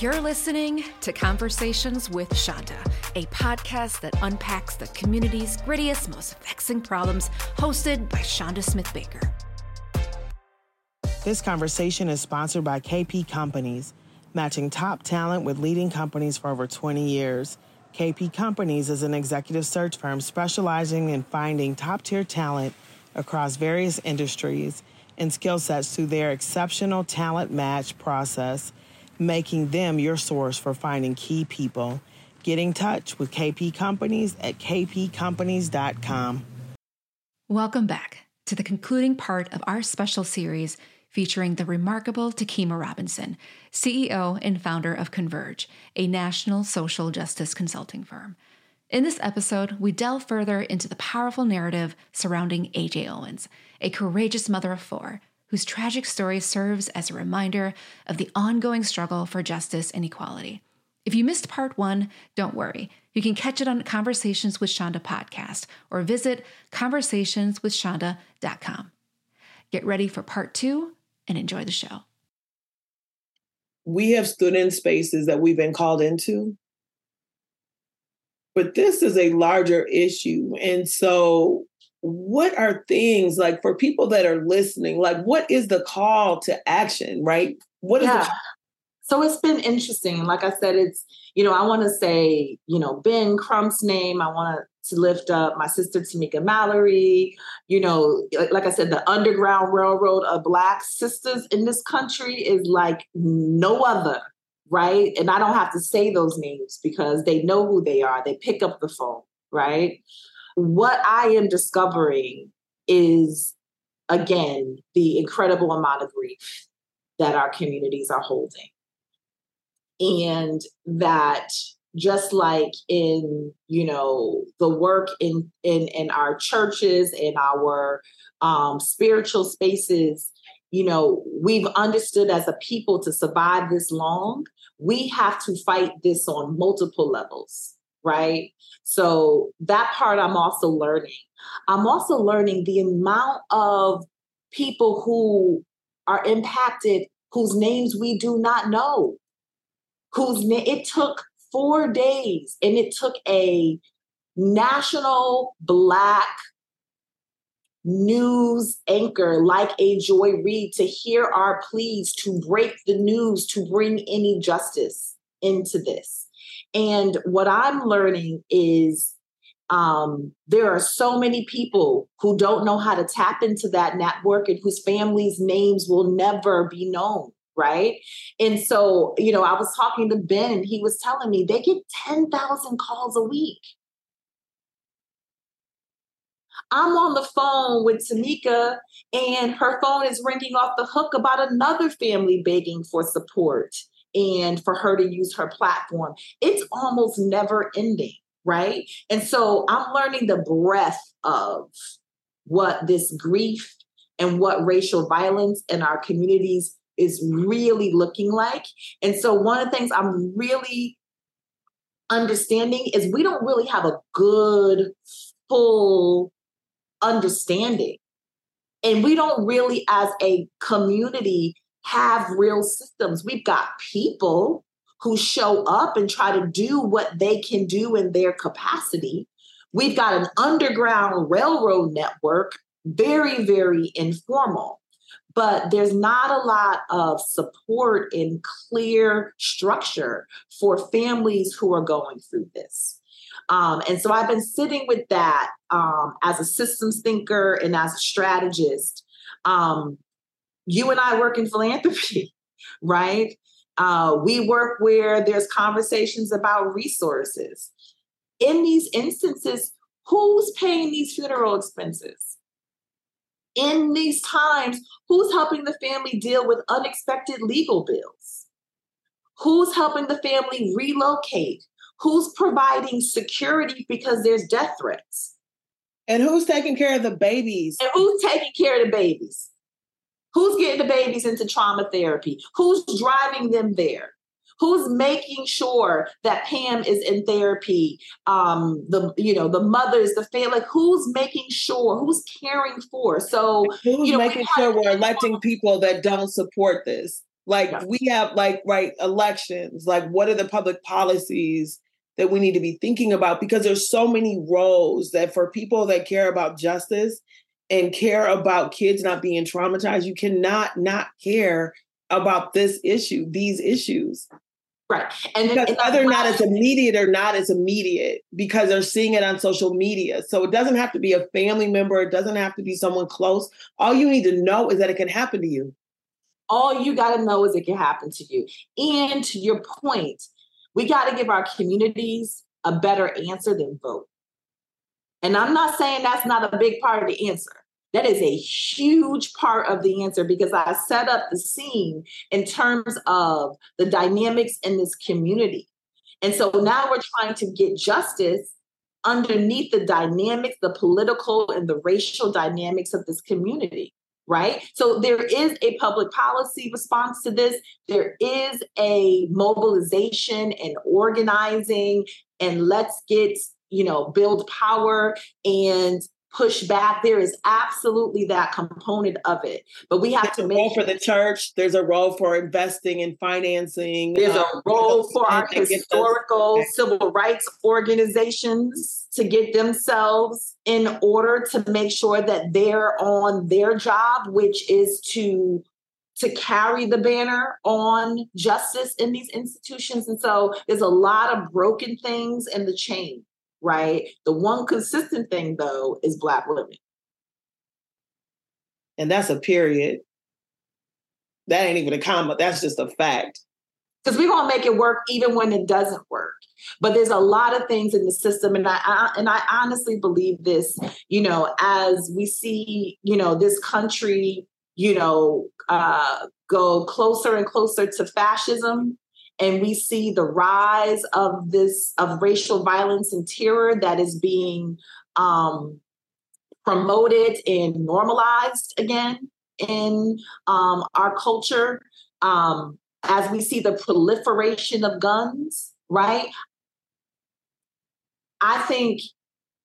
You're listening to Conversations with Chanda, a podcast that unpacks the community's grittiest, most vexing problems, hosted by Chanda Smith Baker. This conversation is sponsored by KP Companies, matching top talent with leading companies for over 20 years. KP Companies is an executive search firm specializing in finding top tier talent across various industries and skill sets through their exceptional talent match process making them your source for finding key people. Get in touch with KP Companies at kpcompanies.com. Welcome back to the concluding part of our special series featuring the remarkable Takema Robinson, CEO and founder of Converge, a national social justice consulting firm. In this episode, we delve further into the powerful narrative surrounding AJ Owens, a courageous mother of four whose tragic story serves as a reminder of the ongoing struggle for justice and equality. If you missed part one, don't worry. You can catch it on Conversations with Chanda podcast or visit conversationswithchanda.com. Get ready for part two and enjoy the show. We have stood in spaces that we've been called into, but this is a larger issue. And so what are things like for people that are listening like what is the call to action right? What is yeah. the so it's been interesting like i said it's you know i want to say you know ben crump's name i want to lift up my sister tamika mallory you know like i said the underground railroad of black sisters in this country is like no other right? And i don't have to say those names because they know who they are they pick up the phone right what I am discovering is, again, the incredible amount of grief that our communities are holding. And that just like in you know the work in in in our churches in our um spiritual spaces you know we've understood as a people to survive this long we have to fight this on multiple levels right? So that part I'm also learning. I'm also learning the amount of people who are impacted whose names we do not know. Whose na- it took 4 days and it took a national black news anchor like a Joy Reid to hear our pleas to break the news to bring any justice into this and what I'm learning is um, there are so many people who don't know how to tap into that network and whose families' names will never be known. Right. And so, you know, I was talking to Ben and he was telling me they get 10,000 calls a week. I'm on the phone with Tamika and her phone is ringing off the hook about another family begging for support and for her to use her platform. It's almost never ending, right? And so I'm learning the breadth of what this grief and what racial violence in our communities is really looking like. And so one of the things I'm really understanding is we don't really have a good, full understanding. And we don't really, as a community, have real systems. We've got people who show up and try to do what they can do in their capacity. We've got an underground railroad network, very, very informal. But there's not a lot of support and clear structure for families who are going through this. Um, and so I've been sitting with that um, as a systems thinker and as a strategist. Um, you and I work in philanthropy, right? Uh, we work where there's conversations about resources. In these instances, who's paying these funeral expenses? In these times, who's helping the family deal with unexpected legal bills? Who's helping the family relocate? Who's providing security because there's death threats? And who's taking care of the babies? And who's taking care of the babies? Who's getting the babies into trauma therapy? Who's driving them there? Who's making sure that Pam is in therapy? Um, the you know the mothers, the family. Like who's making sure? Who's caring for? So who's you know, making sure we're electing people that don't support this? Like yeah. we have like right elections, like what are the public policies that we need to be thinking about because there's so many roles that for people that care about justice and care about kids not being traumatized, you cannot not care about this issue, these issues. Right. And because and whether or not it's immediate or not it's immediate because they're seeing it on social media. So it doesn't have to be a family member, it doesn't have to be someone close. All you need to know is that it can happen to you. All you got to know is it can happen to you. And to your point, we got to give our communities a better answer than vote. And I'm not saying that's not a big part of the answer. That is a huge part of the answer because I set up the scene in terms of the dynamics in this community. And so now we're trying to get justice underneath the dynamics, the political and the racial dynamics of this community right? So there is a public policy response to this. There is a mobilization and organizing and let's get, you know, build power and push back. There is absolutely that component of it. But we have there's to make role for the church. There's a role for investing and financing. There's um, a role for our historical civil rights organizations to get themselves in order to make sure that they're on their job, which is to to carry the banner on justice in these institutions. And so there's a lot of broken things in the chain right? The one consistent thing though is black women. And that's a period. That ain't even a comma. That's just a fact. Because we're gonna make it work even when it doesn't work. But there's a lot of things in the system, and I, I and I honestly believe this. You know, as we see, you know, this country, you know, uh, go closer and closer to fascism, and we see the rise of this of racial violence and terror that is being um, promoted and normalized again in um, our culture. Um, as we see the proliferation of guns right? I think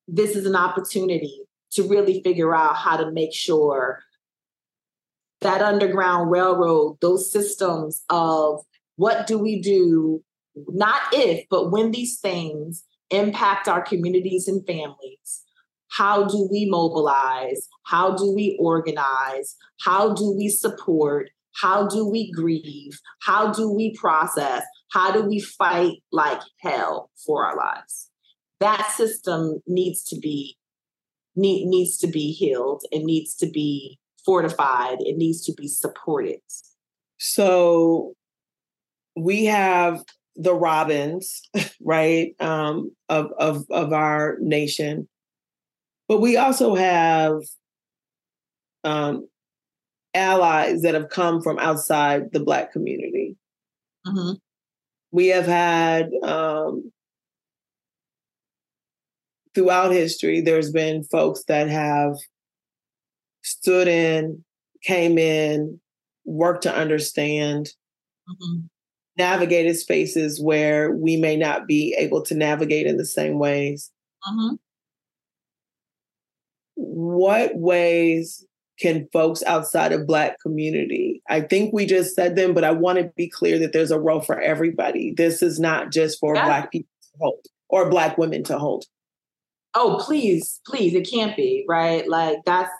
this is an opportunity to really figure out how to make sure that underground railroad those systems of what do we do, not if, but when these things impact our communities and families? How do we mobilize? How do we organize? How do we support? How do we grieve? How do we process? How do we fight like hell for our lives? That system needs to be need, needs to be healed. It needs to be fortified. It needs to be supported. So we have the Robins, right, um, of, of, of our nation. But we also have um, allies that have come from outside the Black community. Mm-hmm. We have had, um, throughout history, there's been folks that have stood in, came in, worked to understand, mm-hmm navigated spaces where we may not be able to navigate in the same ways. Mm-hmm. What ways can folks outside of Black community? I think we just said them, but I want to be clear that there's a role for everybody. This is not just for yeah. Black people to hold or Black women to hold. Oh, please, please, it can't be, right? Like that's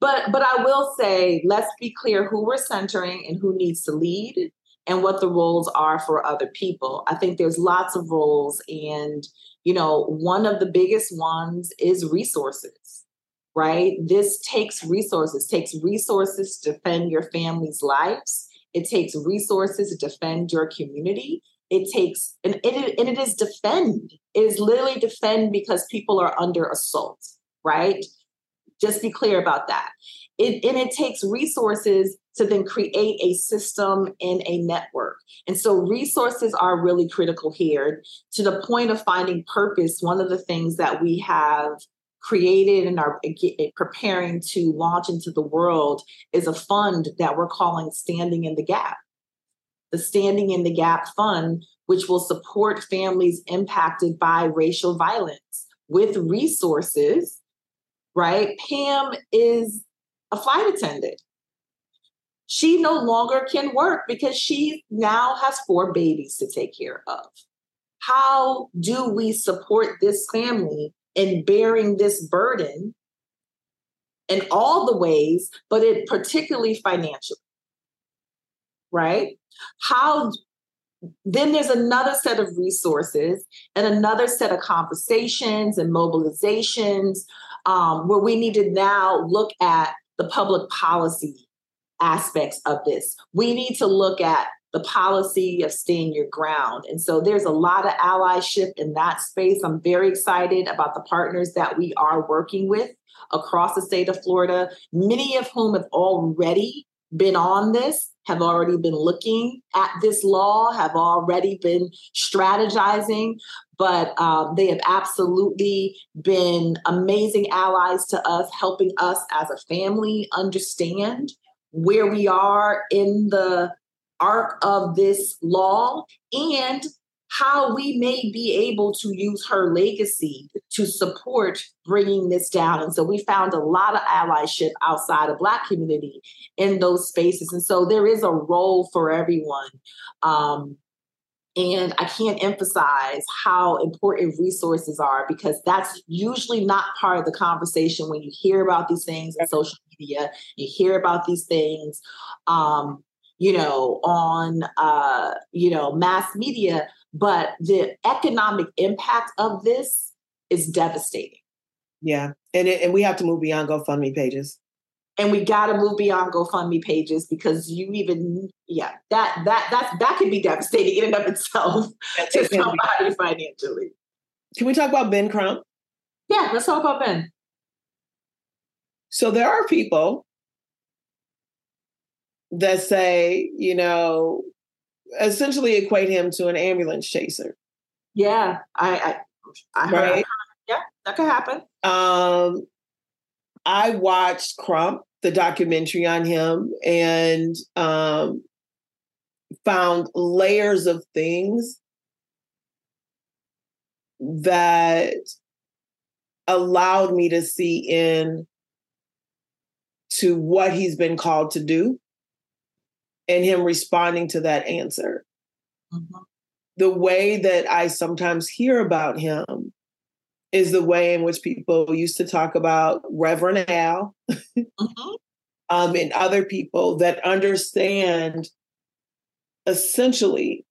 but but I will say, let's be clear who we're centering and who needs to lead and what the roles are for other people. I think there's lots of roles, and you know, one of the biggest ones is resources, right? This takes resources, takes resources to defend your family's lives. It takes resources to defend your community. It takes, and it, and it is defend. It is literally defend because people are under assault, right? Just be clear about that. It, and it takes resources to then create a system and a network. And so resources are really critical here. To the point of finding purpose, one of the things that we have created and are preparing to launch into the world is a fund that we're calling Standing in the Gap. The Standing in the Gap Fund, which will support families impacted by racial violence with resources, right? Pam is a flight attendant she no longer can work because she now has four babies to take care of. How do we support this family in bearing this burden in all the ways, but it particularly financially? Right? How then there's another set of resources and another set of conversations and mobilizations um, where we need to now look at the public policy aspects of this. We need to look at the policy of staying your ground. And so there's a lot of allyship in that space. I'm very excited about the partners that we are working with across the state of Florida, many of whom have already been on this, have already been looking at this law, have already been strategizing, but um, they have absolutely been amazing allies to us, helping us as a family understand where we are in the arc of this law and how we may be able to use her legacy to support bringing this down. And so we found a lot of allyship outside of Black community in those spaces. And so there is a role for everyone. Um, and I can't emphasize how important resources are because that's usually not part of the conversation when you hear about these things in social media, you hear about these things, um, you know, on, uh, you know, mass media. But the economic impact of this is devastating. Yeah. And, it, and we have to move beyond GoFundMe pages and we got to move beyond GoFundMe pages because you even yeah that that that that could be devastating in and of itself to somebody financially. Can we talk about Ben Crump? Yeah, let's talk about Ben. So there are people that say, you know, essentially equate him to an ambulance chaser. Yeah, I, I, I heard. Right? Yeah, that could happen. Um, I watched Crump, the documentary on him, and um, found layers of things that allowed me to see in to what he's been called to do and him responding to that answer. Mm-hmm. The way that I sometimes hear about him is the way in which people used to talk about Reverend Al mm-hmm. um, and other people that understand essentially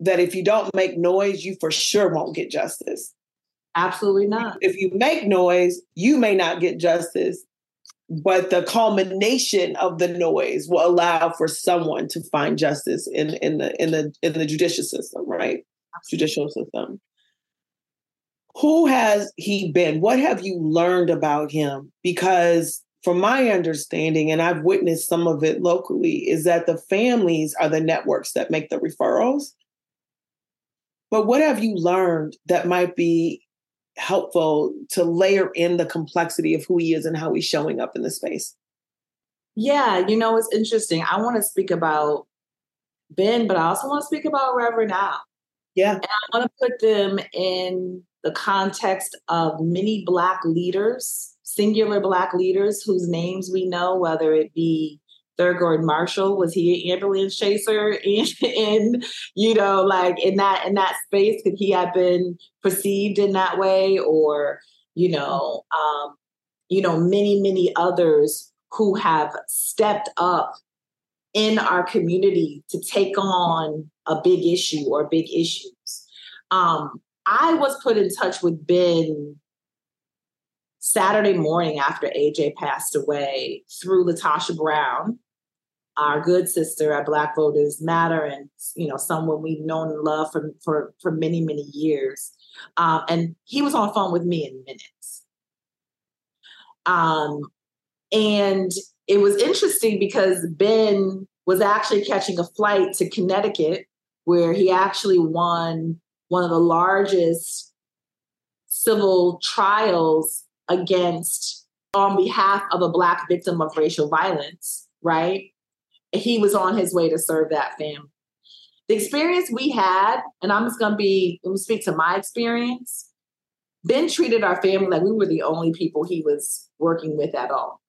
that if you don't make noise, you for sure won't get justice. Absolutely not. If you make noise, you may not get justice, but the culmination of the noise will allow for someone to find justice in, in the in the in the judicial system, right? Judicial system who has he been? What have you learned about him? Because from my understanding, and I've witnessed some of it locally, is that the families are the networks that make the referrals. But what have you learned that might be helpful to layer in the complexity of who he is and how he's showing up in the space? Yeah, you know, it's interesting. I want to speak about Ben, but I also want to speak about Reverend Al. Yeah. And I want to put them in the context of many Black leaders, singular Black leaders whose names we know, whether it be Thurgood Marshall, was he an ambulance chaser in, in, you know, like in that in that space? Could he have been perceived in that way? Or, you know, um, you know, many, many others who have stepped up in our community to take on a big issue or big issues. Um, I was put in touch with Ben Saturday morning after AJ passed away through LaTosha Brown, our good sister at Black Voters Matter, and you know someone we've known and loved for for for many many years. Um, and he was on the phone with me in minutes. Um, and it was interesting because Ben was actually catching a flight to Connecticut, where he actually won one of the largest civil trials against on behalf of a black victim of racial violence, right? He was on his way to serve that family. The experience we had, and I'm just gonna be, let me speak to my experience. Ben treated our family like we were the only people he was working with at all.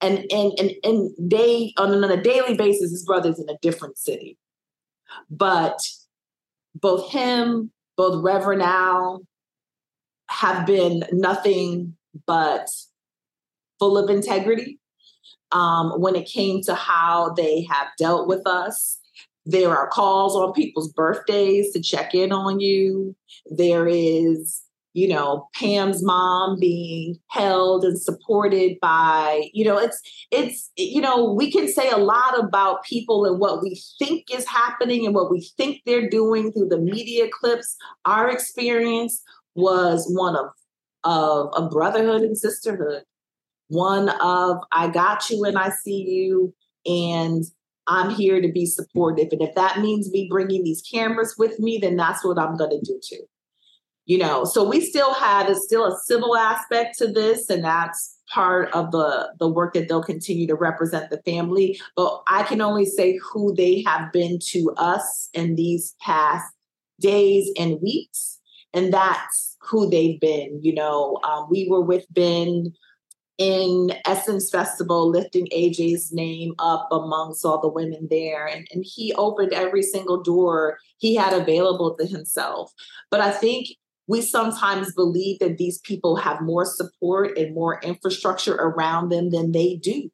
And and and and they on a daily basis, his brother's in a different city. But both him, both Reverend Al have been nothing but full of integrity um, when it came to how they have dealt with us. There are calls on people's birthdays to check in on you. There is you know pam's mom being held and supported by you know it's it's you know we can say a lot about people and what we think is happening and what we think they're doing through the media clips our experience was one of of a brotherhood and sisterhood one of i got you and i see you and i'm here to be supportive. And if that means me bringing these cameras with me then that's what i'm going to do too. You know so we still have it's still a civil aspect to this and that's part of the the work that they'll continue to represent the family. But i can only say who they have been to us in these past days and weeks and that's who they've been you know. Um, we were with ben in essence festival lifting aj's name up amongst all the women there and, and he opened every single door he had available to himself but i think we sometimes believe that these people have more support and more infrastructure around them than they do.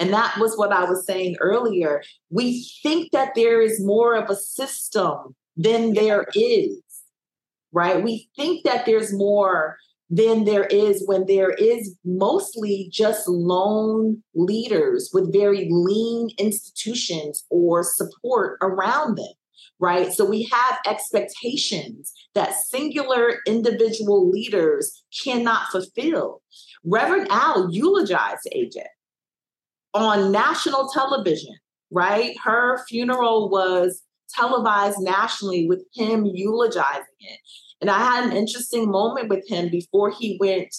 And that was what I was saying earlier. We think that there is more of a system than there is, right? We think that there's more than there is when there is mostly just lone leaders with very lean institutions or support around them right? So we have expectations that singular individual leaders cannot fulfill. Reverend Al eulogized AJ on national television, right? Her funeral was televised nationally with him eulogizing it. And I had an interesting moment with him before he went,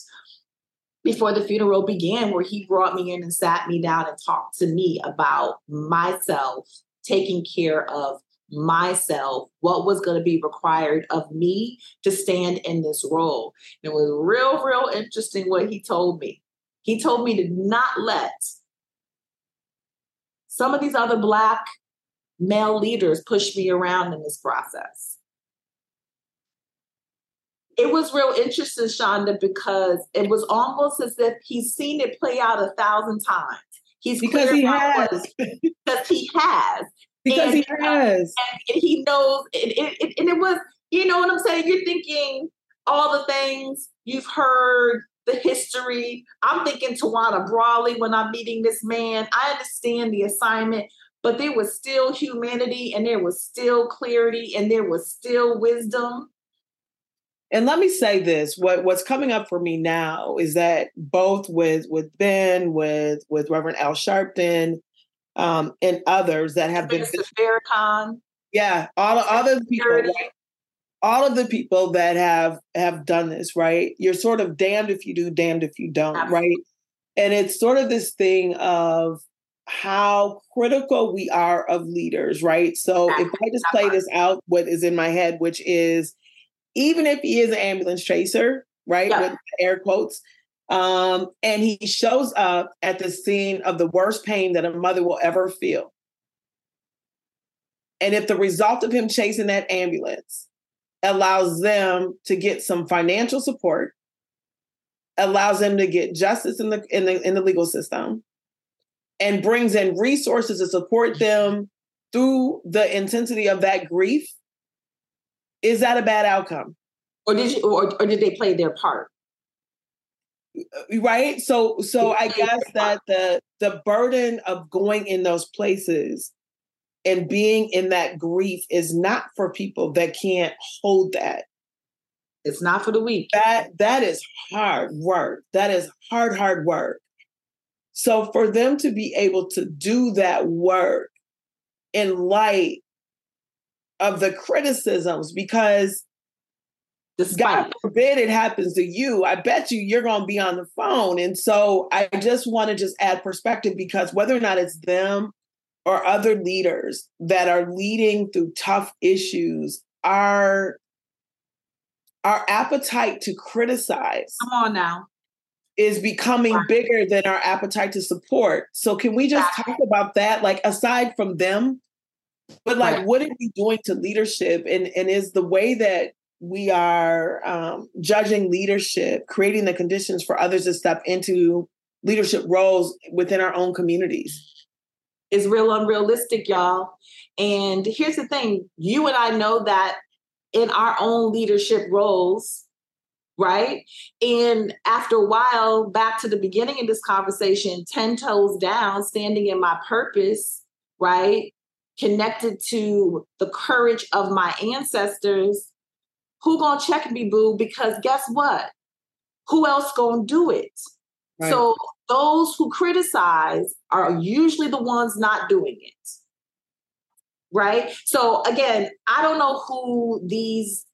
before the funeral began, where he brought me in and sat me down and talked to me about myself taking care of myself what was going to be required of me to stand in this role. it was real, real interesting what he told me. He told me to not let some of these other Black male leaders push me around in this process. It was real interesting, Chanda, because it was almost as if he's seen it play out a thousand times. He's because he has. because he has because and, he has. And, he knows, and it, and it was, you know what I'm saying? You're thinking all the things you've heard, the history. I'm thinking Tawana Brawley when I'm meeting this man. I understand the assignment, but there was still humanity and there was still clarity and there was still wisdom. And let me say this: what what's coming up for me now is that both with with Ben, with with Reverend Al Sharpton, um, and others that have been. Farrakhan. Yeah, all all of the people, all of the people that have have done this, right? You're sort of damned if you do, damned if you don't, Absolutely. right? And it's sort of this thing of how critical we are of leaders, right? So if I just play this out, what is in my head, which is even if he is an ambulance chaser, right, yeah. with air quotes, um, and he shows up at the scene of the worst pain that a mother will ever feel. And if the result of him chasing that ambulance allows them to get some financial support, allows them to get justice in the in the in the legal system, and brings in resources to support them through the intensity of that grief, is that a bad outcome? Or did you or, or did they play their part? Right? So so i guess that the the burden of going in those places and being in that grief is not for people that can't hold that. It's not for the weak. That that is hard work. That is hard hard work. So for them to be able to do that work in light of the criticisms because Despite God forbid it happens to you, I bet you you're going to be on the phone. And so I just want to just add perspective because whether or not it's them or other leaders that are leading through tough issues, our our appetite to criticize. Come on now. is becoming bigger than our appetite to support. So can we just talk about that? Like aside from them, but like right. what are we doing to leadership? And and is the way that we are um, judging leadership, creating the conditions for others to step into leadership roles within our own communities. Is real unrealistic, y'all. And here's the thing you and I know that in our own leadership roles, right? And after a while, back to the beginning of this conversation, 10 toes down, standing in my purpose, right? Connected to the courage of my ancestors. Who gonna check me, boo? Because guess what? Who else gonna do it? Right. So those who criticize are usually the ones not doing it. Right? So again, I don't know who these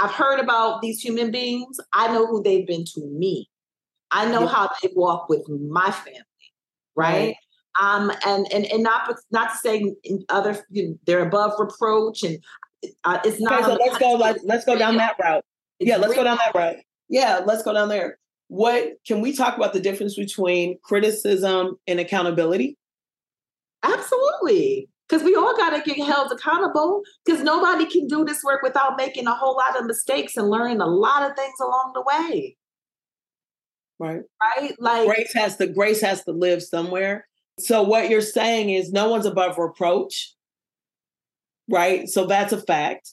I've heard about these human beings. I know who they've been to me. I know yeah. how they walk with my family, right? right. Um, and and and not not to say other you know, they're above reproach, and uh, it's not. Okay, so let's go. Like, let's go down that route. It's yeah, let's go down that route. Yeah, let's go down there. What can we talk about the difference between criticism and accountability? Absolutely because we all got to get held accountable because nobody can do this work without making a whole lot of mistakes and learning a lot of things along the way right right like grace has to grace has to live somewhere so what you're saying is no one's above reproach right so that's a fact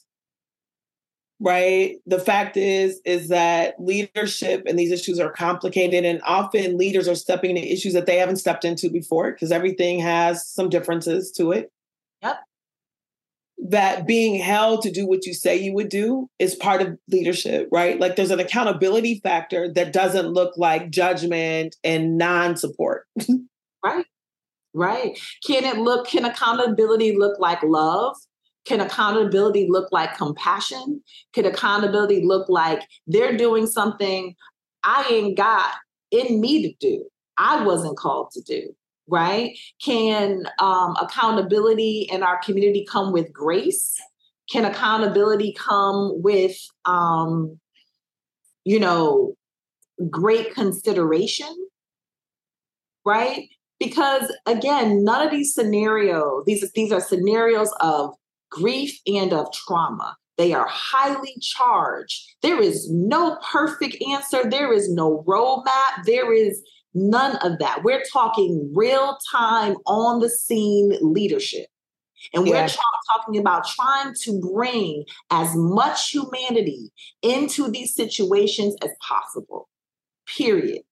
right the fact is is that leadership and these issues are complicated and often leaders are stepping into issues that they haven't stepped into before because everything has some differences to it Yep. That being held to do what you say you would do is part of leadership, right? Like there's an accountability factor that doesn't look like judgment and non support. right. Right. Can it look, can accountability look like love? Can accountability look like compassion? Can accountability look like they're doing something I ain't got in me to do? I wasn't called to do right? Can um, accountability in our community come with grace? Can accountability come with, um, you know, great consideration? Right? Because again, none of these scenarios, these, these are scenarios of grief and of trauma. They are highly charged. There is no perfect answer. There is no roadmap. There is None of that. We're talking real time on the scene leadership. And we're talking about trying to bring as much humanity into these situations as possible. Period.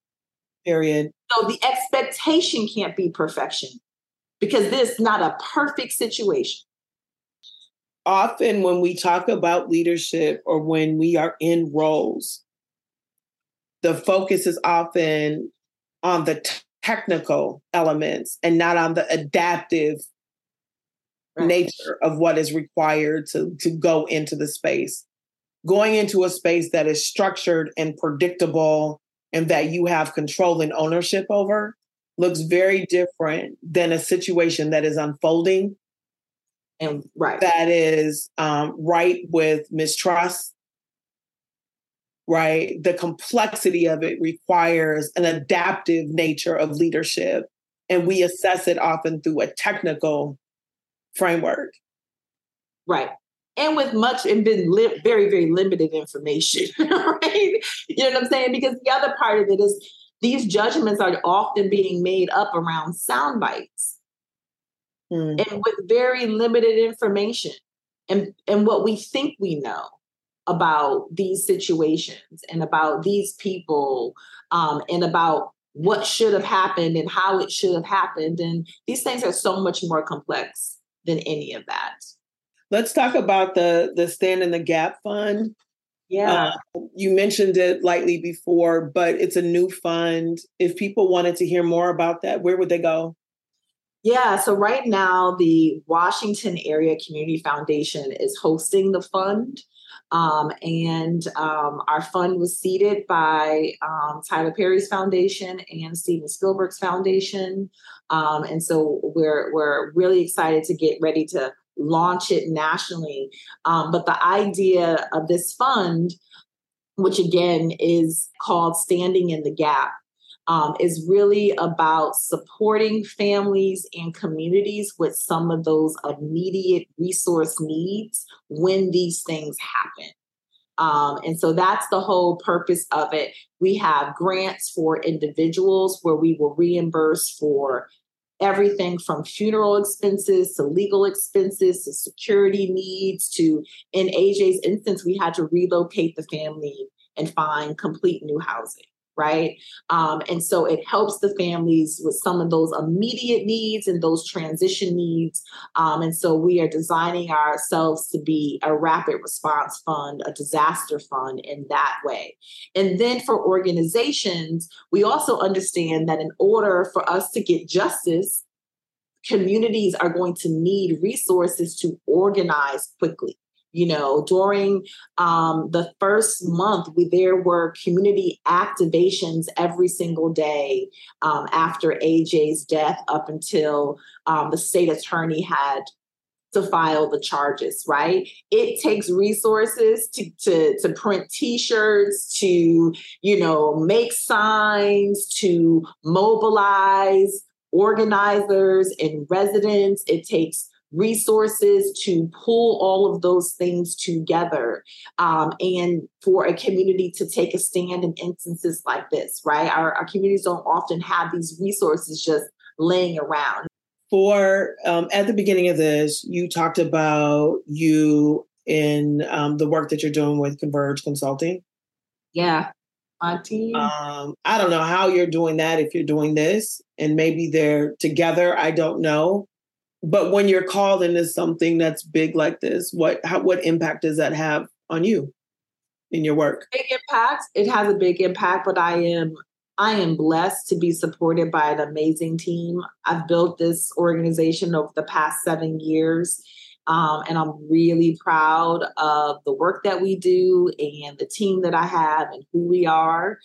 Period. So the expectation can't be perfection because this is not a perfect situation. Often, when we talk about leadership or when we are in roles, the focus is often on the t- technical elements and not on the adaptive right. nature of what is required to, to go into the space. Going into a space that is structured and predictable and that you have control and ownership over looks very different than a situation that is unfolding and right that is um, right with mistrust right? The complexity of it requires an adaptive nature of leadership. And we assess it often through a technical framework. Right. And with much and been li- very, very limited information, right? You know what I'm saying? Because the other part of it is these judgments are often being made up around sound bites mm. and with very limited information and, and what we think we know about these situations and about these people um, and about what should have happened and how it should have happened. And these things are so much more complex than any of that. Let's talk about the the Stand in the Gap Fund. Yeah. Uh, you mentioned it lightly before, but it's a new fund. If people wanted to hear more about that, where would they go? Yeah, so right now, the Washington Area Community Foundation is hosting the fund. Um, and um, our fund was seeded by um, Tyler Perry's foundation and Steven Spielberg's foundation. Um, and so we're, we're really excited to get ready to launch it nationally. Um, but the idea of this fund, which again is called Standing in the Gap, um, is really about supporting families and communities with some of those immediate resource needs when these things happen. Um, and so that's the whole purpose of it. We have grants for individuals where we will reimburse for everything from funeral expenses to legal expenses to security needs to, in AJ's instance, we had to relocate the family and find complete new housing right? Um, and so it helps the families with some of those immediate needs and those transition needs. Um, and so we are designing ourselves to be a rapid response fund, a disaster fund in that way. And then for organizations, we also understand that in order for us to get justice, communities are going to need resources to organize quickly you know during um, the first month we there were community activations every single day um, after aj's death up until um, the state attorney had to file the charges right? It takes resources to, to to print t-shirts to you know make signs to mobilize organizers and residents. It takes resources to pull all of those things together um, and for a community to take a stand in instances like this, right? Our, our communities don't often have these resources just laying around. For um, at the beginning of this, you talked about you in um, the work that you're doing with Converge Consulting. Yeah, my team. Um, I don't know how you're doing that if you're doing this, and maybe they're together. I don't know but when you're called into something that's big like this, what how, what impact does that have on you in your work? Big impact. It has a big impact, but I am I am blessed to be supported by an amazing team. I've built this organization over the past seven years. Um, and I'm really proud of the work that we do and the team that I have and who we are.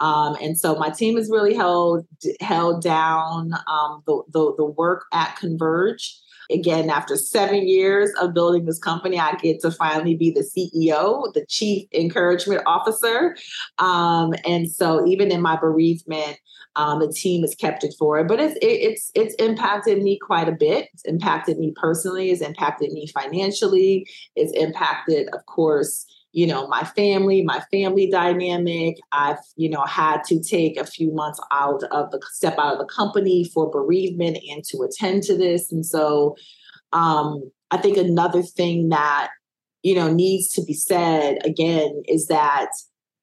Um, and so my team has really held held down um, the, the, the work at Converge. Again, after seven years of building this company, I get to finally be the CEO, the Chief Encouragement Officer. Um, and so, even in my bereavement, um, the team has kept it forward. But it's it, it's it's impacted me quite a bit. It's impacted me personally. It's impacted me financially. It's impacted, of course, you know my family my family dynamic. I've you know had to take a few months out of the step out of the company for bereavement and to attend to this. And so um i think another thing that you know needs to be said again is that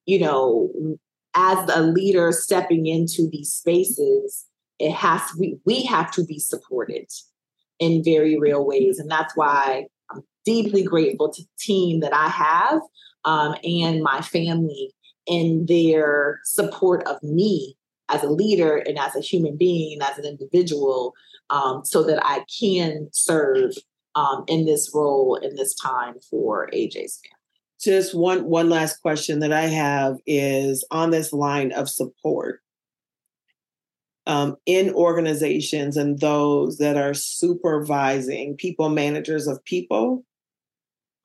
you know as a leader stepping into these spaces it has we we have to be supported in very real ways. And that's why deeply grateful to the team that I have um, and my family in their support of me as a leader and as a human being as an individual um, so that I can serve um, in this role in this time for AJ's family. Just one one last question that I have is on this line of support um, in organizations and those that are supervising people managers of people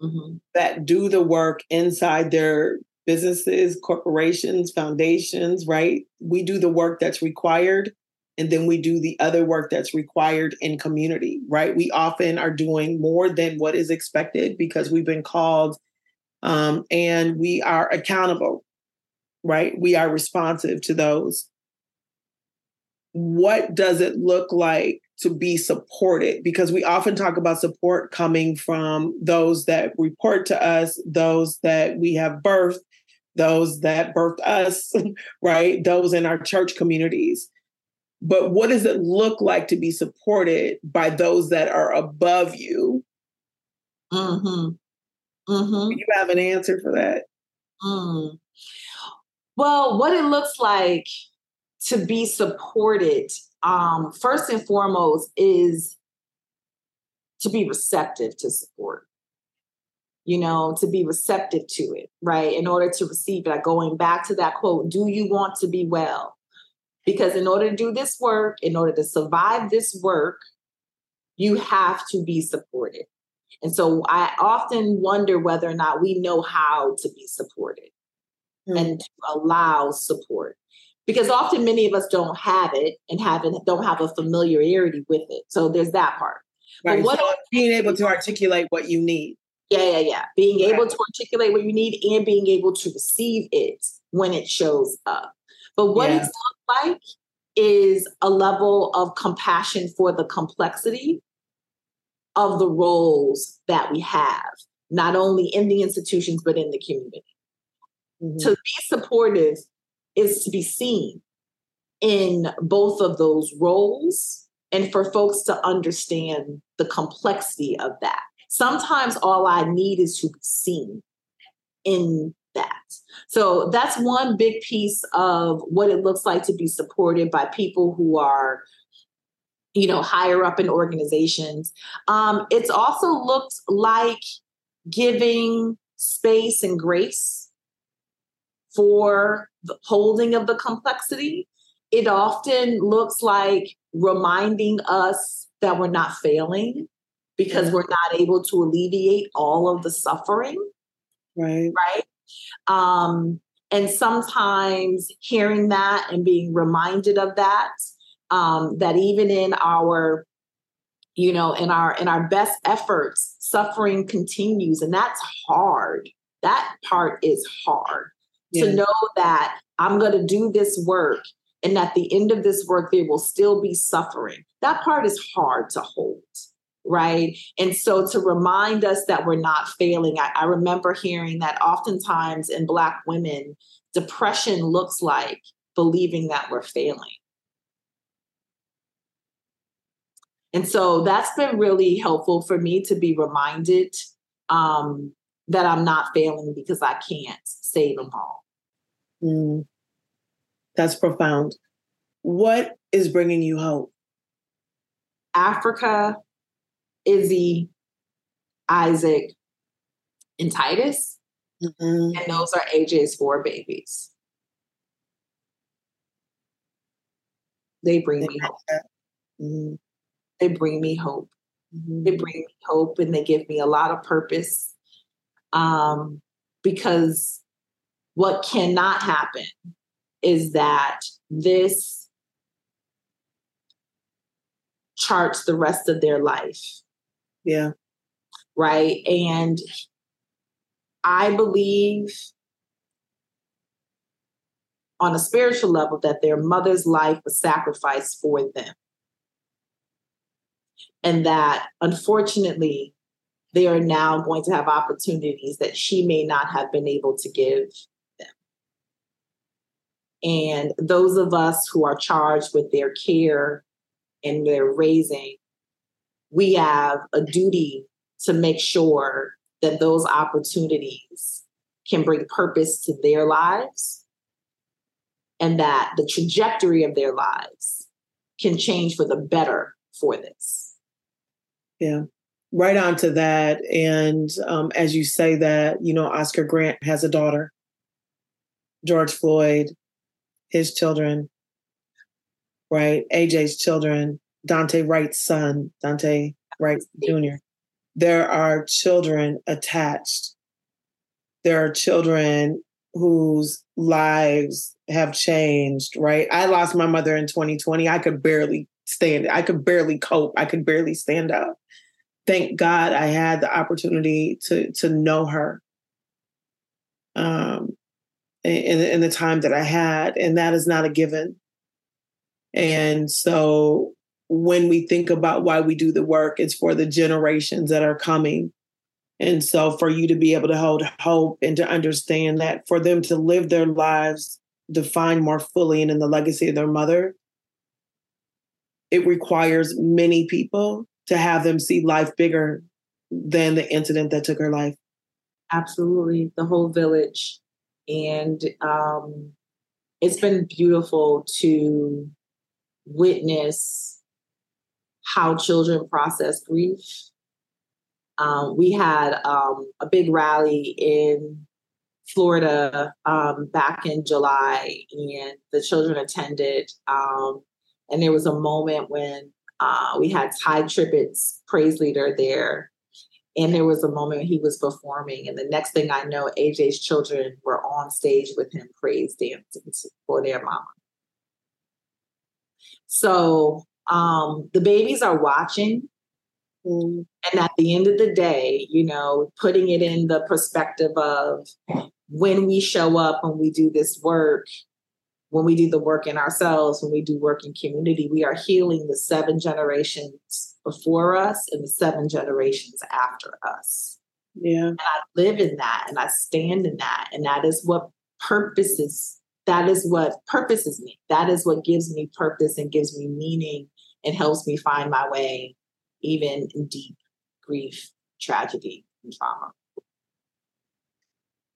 mm-hmm. that do the work inside their businesses, corporations, foundations, right? We do the work that's required and then we do the other work that's required in community, right? We often are doing more than what is expected because we've been called um, and we are accountable, right? We are responsive to those. What does it look like to be supported because we often talk about support coming from those that report to us, those that we have birthed, those that birthed us, right? Those in our church communities. But what does it look like to be supported by those that are above you? Mm-hmm. Mm-hmm. You have an answer for that? Mm. Well, what it looks like to be supported um, first and foremost is to be receptive to support you know to be receptive to it right? In order to receive it. Going back to that quote do you want to be well? Because in order to do this work in order to survive this work you have to be supported. And so i often wonder whether or not we know how to be supported mm-hmm. and to allow support because often many of us don't have it and haven't don't have a familiarity with it. So there's that part. Right. But what so being able to articulate what you need. Yeah, yeah, yeah. Being right. able to articulate what you need and being able to receive it when it shows up. But what yeah. it's like is a level of compassion for the complexity of the roles that we have, not only in the institutions, but in the community. Mm-hmm. To be supportive is to be seen in both of those roles and for folks to understand the complexity of that. Sometimes all I need is to be seen in that. So that's one big piece of what it looks like to be supported by people who are you know higher up in organizations um, it's also looked like giving space and grace for holding of the complexity it often looks like reminding us that we're not failing because we're not able to alleviate all of the suffering right. right? Um, and sometimes hearing that and being reminded of that, um, that even in our you know in our in our best efforts suffering continues and that's hard. That part is hard yeah. to know that i'm going to do this work and at the end of this work there will still be suffering that part is hard to hold right? And so to remind us that we're not failing, I, I remember hearing that oftentimes in Black women, depression looks like believing that we're failing. And so that's been really helpful for me to be reminded um, that I'm not failing because I can't save them all. Mm. That's profound. What is bringing you hope? Africa, Izzy, Isaac, and Titus. Mm-hmm. And those are AJ's four babies. They bring me hope. Mm-hmm. They bring me hope. Mm-hmm. They bring me hope and they give me a lot of purpose. Um, because what cannot happen is that this charts the rest of their life yeah. Right. And I believe on a spiritual level that their mother's life was sacrificed for them. And that unfortunately, they are now going to have opportunities that she may not have been able to give. And those of us who are charged with their care and their raising we have a duty to make sure that those opportunities can bring purpose to their lives and that the trajectory of their lives can change for the better for this. Yeah, right on to that. And um, as you say that, you know, Oscar Grant has a daughter, George Floyd, his children, right? AJ's children, Daunte Wright's son, Daunte Wright Jr. There are children attached. There are children whose lives have changed, right? I lost my mother in 2020. I could barely stand, I could barely cope, I could barely stand up. Thank God I had the opportunity to to know her. Um in, in the time that I had, and that is not a given. And so when we think about why we do the work, it's for the generations that are coming. And so for you to be able to hold hope and to understand that for them to live their lives defined more fully and in the legacy of their mother, it requires many people to have them see life bigger than the incident that took her life. Absolutely. The whole village. And um, it's been beautiful to witness how children process grief. Um, we had um, a big rally in Florida um, back in July, and the children attended. Um, and there was a moment when uh, we had Tye Tribbett's praise leader there. And there was a moment he was performing, and the next thing I know, AJ's children were on stage with him, praise dancing for their mama. So um, the babies are watching. Mm. And at the end of the day, you know, putting it in the perspective of when we show up and we do this work, when we do the work in ourselves, when we do work in community, we are healing the seven generations before us and the seven generations after us. Yeah. And I live in that and I stand in that. And that is what purposes. That is what purposes me. That is what gives me purpose and gives me meaning and helps me find my way, even in deep grief, tragedy, and trauma.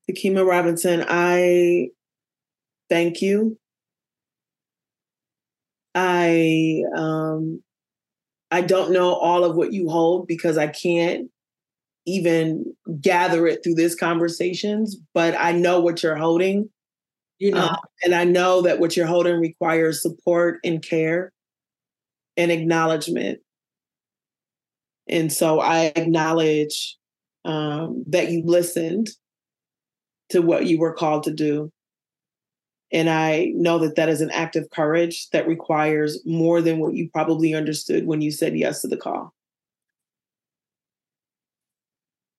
Takema Robinson, I thank you. I um I don't know all of what you hold because I can't even gather it through this conversations, but I know what you're holding. You know, uh, and I know that what you're holding requires support and care and acknowledgement. And so I acknowledge um, that you listened to what you were called to do. And I know that that is an act of courage that requires more than what you probably understood when you said yes to the call.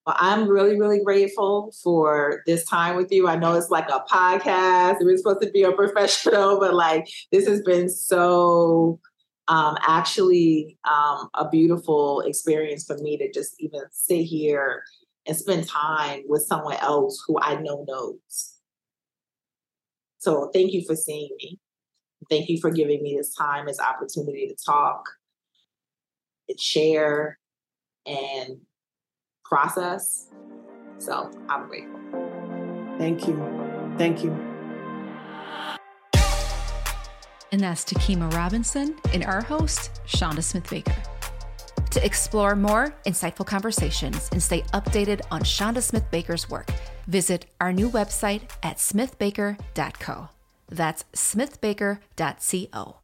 Well, I'm really, really grateful for this time with you. I know it's like a podcast. We're supposed to be a professional, but like this has been so um, actually um, a beautiful experience for me to just even sit here and spend time with someone else who I know knows. So thank you for seeing me. Thank you for giving me this time, this opportunity to talk and share and process. So I'm grateful. Thank you. Thank you. And that's Takema Robinson and our host, Chanda Smith Baker. To explore more insightful conversations and stay updated on Chanda Smith Baker's work, visit our new website at smithbaker.co. That's smithbaker.co.